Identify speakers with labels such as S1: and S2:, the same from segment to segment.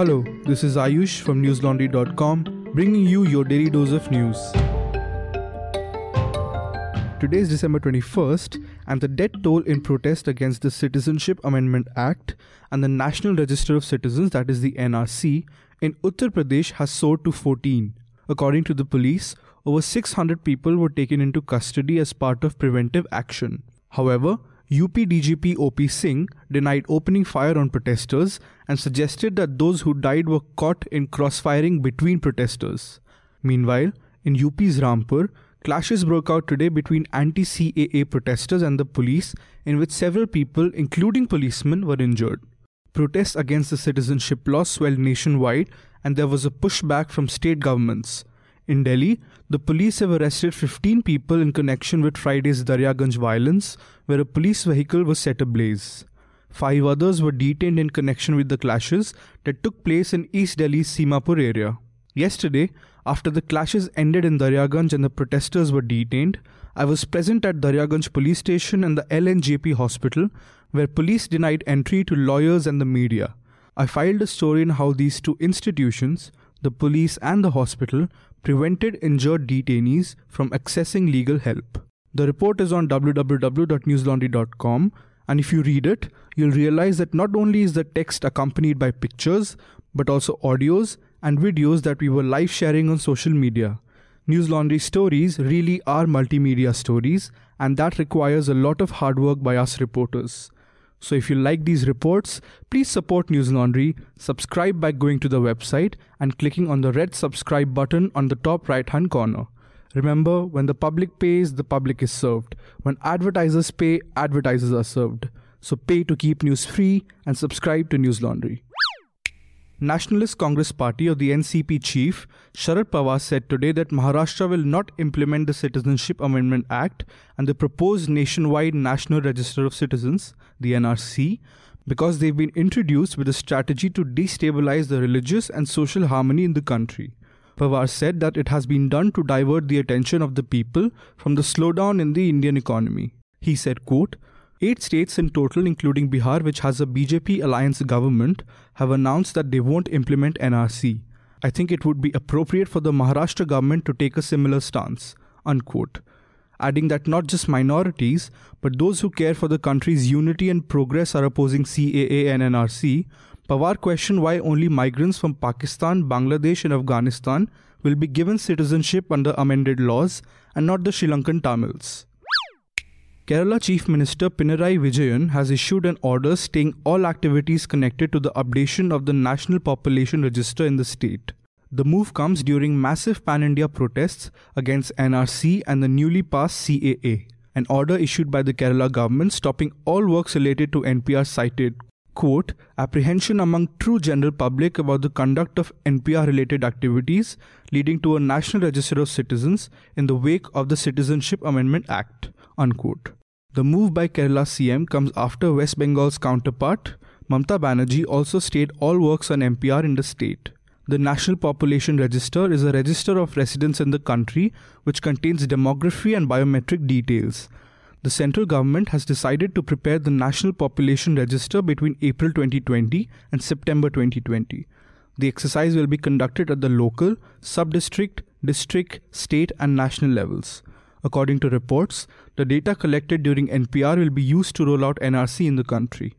S1: Hello, this is Ayush from newslaundry.com bringing you your daily dose of news. Today is December 21st, and the death toll in protest against the Citizenship Amendment Act and the National Register of Citizens, that is the NRC, in Uttar Pradesh has soared to 14. According to the police, over 600 people were taken into custody as part of preventive action. However, UP DGP OP Singh denied opening fire on protesters and suggested that those who died were caught in crossfiring between protesters. Meanwhile, in UP's Rampur, clashes broke out today between anti CAA protesters and the police, in which several people, including policemen, were injured. Protests against the citizenship law swelled nationwide, and there was a pushback from state governments. In Delhi, the police have arrested 15 people in connection with Friday's Daryaganj violence, where a police vehicle was set ablaze. Five others were detained in connection with the clashes that took place in East Delhi's Seemapuri area. Yesterday, after the clashes ended in Daryaganj and the protesters were detained, I was present at Daryaganj police station and the LNJP hospital, where police denied entry to lawyers and the media. I filed a story on how these two institutions, the police and the hospital, prevented injured detainees from accessing legal help. The report is on www.newslaundry.com, and if you read it, you'll realize that not only is the text accompanied by pictures, but also audios and videos that we were live sharing on social media. News Laundry stories really are multimedia stories, and that requires a lot of hard work by us reporters. So if you like these reports, please support News Laundry, subscribe by going to the website and clicking on the red subscribe button on the top right hand corner. Remember, when the public pays, the public is served. When advertisers pay, advertisers are served. So pay to keep news free and subscribe to News Laundry. Nationalist Congress Party or the NCP chief Sharad Pawar said today that Maharashtra will not implement the Citizenship Amendment Act and the proposed nationwide National Register of Citizens, the NRC, because they've been introduced with a strategy to destabilize the religious and social harmony in the country. Pawar said that it has been done to divert the attention of the people from the slowdown in the Indian economy. He said, quote, Eight states in total, including Bihar, which has a BJP alliance government, have announced that they won't implement NRC. I think it would be appropriate for the Maharashtra government to take a similar stance. Unquote. Adding that not just minorities, but those who care for the country's unity and progress are opposing CAA and NRC, Pawar questioned why only migrants from Pakistan, Bangladesh, and Afghanistan will be given citizenship under amended laws and not the Sri Lankan Tamils. Kerala Chief Minister Pinarayi Vijayan has issued an order staying all activities connected to the updation of the National Population Register in the state. The move comes during massive pan India protests against NRC and the newly passed CAA. An order issued by the Kerala government stopping all works related to NPR cited, quote, apprehension among true general public about the conduct of NPR related activities leading to a national register of citizens in the wake of the Citizenship Amendment Act, unquote. The move by Kerala CM comes after West Bengal's counterpart, Mamta Banerjee, also stayed all works on NPR in the state. The National Population Register is a register of residents in the country which contains demography and biometric details. The central government has decided to prepare the National Population Register between April 2020 and September 2020. The exercise will be conducted at the local, sub district, district, state, and national levels. According to reports, the data collected during NPR will be used to roll out NRC in the country.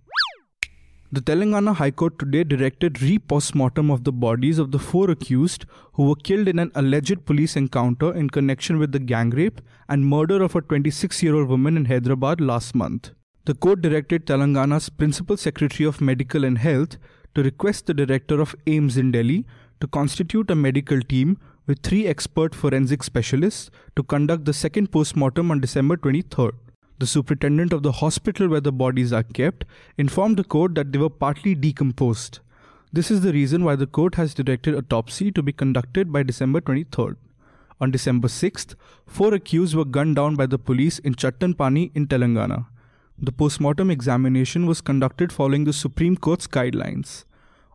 S1: The Telangana High Court today directed re postmortem of the bodies of the four accused who were killed in an alleged police encounter in connection with the gang rape and murder of a 26 year old woman in Hyderabad last month. The court directed Telangana's Principal Secretary of Medical and Health to request the director of AIIMS in Delhi to constitute a medical team with three expert forensic specialists to conduct the second postmortem on December 23rd. The superintendent of the hospital where the bodies are kept informed the court that they were partly decomposed. This is the reason why the court has directed autopsy to be conducted by December 23rd. On December 6th, four accused were gunned down by the police in Chatanpally in Telangana. The postmortem examination was conducted following the Supreme Court's guidelines.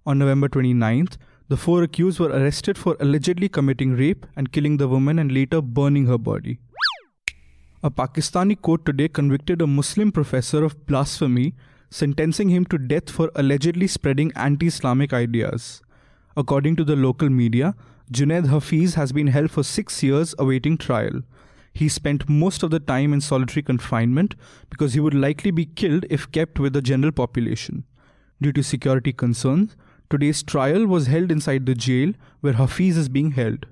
S1: On November 29th, the four accused were arrested for allegedly committing rape and killing the woman and later burning her body. A Pakistani court today convicted a Muslim professor of blasphemy, sentencing him to death for allegedly spreading anti Islamic ideas. According to the local media, Junaid Hafiz has been held for six years awaiting trial. He spent most of the time in solitary confinement because he would likely be killed if kept with the general population. Due to security concerns, today's trial was held inside the jail where Hafiz is being held.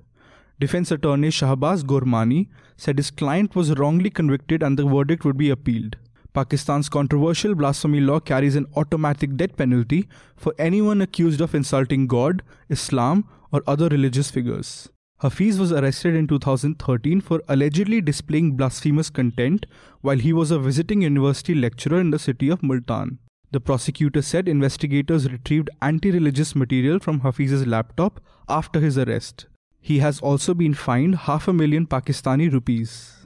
S1: Defense attorney Shahbaz Gurmani said his client was wrongly convicted and the verdict would be appealed. Pakistan's controversial blasphemy law carries an automatic death penalty for anyone accused of insulting God, Islam, or other religious figures. Hafiz was arrested in 2013 for allegedly displaying blasphemous content while he was a visiting university lecturer in the city of Multan. The prosecutor said investigators retrieved anti religious material from Hafiz's laptop after his arrest. He has also been fined half a million Pakistani rupees.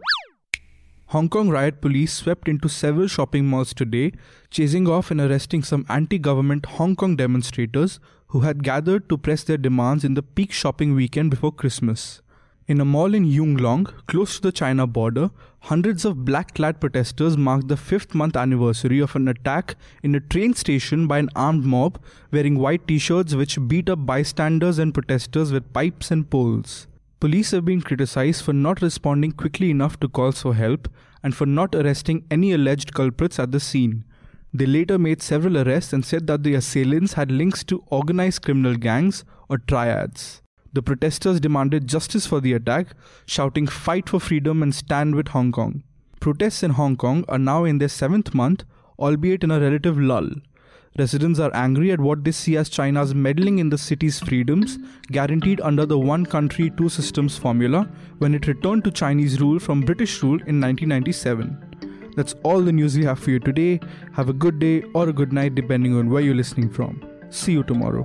S1: Hong Kong riot police swept into several shopping malls today, chasing off and arresting some anti government Hong Kong demonstrators who had gathered to press their demands in the peak shopping weekend before Christmas. In a mall in Yuen Long, close to the China border, hundreds of black clad protesters marked the fifth month anniversary of an attack in a train station by an armed mob wearing white t shirts which beat up bystanders and protesters with pipes and poles. Police have been criticized for not responding quickly enough to calls for help and for not arresting any alleged culprits at the scene. They later made several arrests and said that the assailants had links to organized criminal gangs or triads. The protesters demanded justice for the attack, shouting, Fight for freedom and stand with Hong Kong. Protests in Hong Kong are now in their seventh month, albeit in a relative lull. Residents are angry at what they see as China's meddling in the city's freedoms, guaranteed under the one country, two systems formula when it returned to Chinese rule from British rule in 1997. That's all the news we have for you today. Have a good day or a good night, depending on where you're listening from. See you tomorrow.